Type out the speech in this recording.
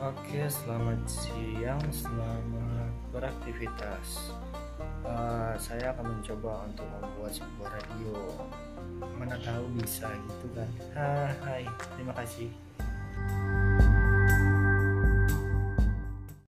Oke, selamat siang, selamat beraktivitas. Uh, saya akan mencoba untuk membuat sebuah radio. Mana tahu bisa gitu kan? Hai, terima kasih.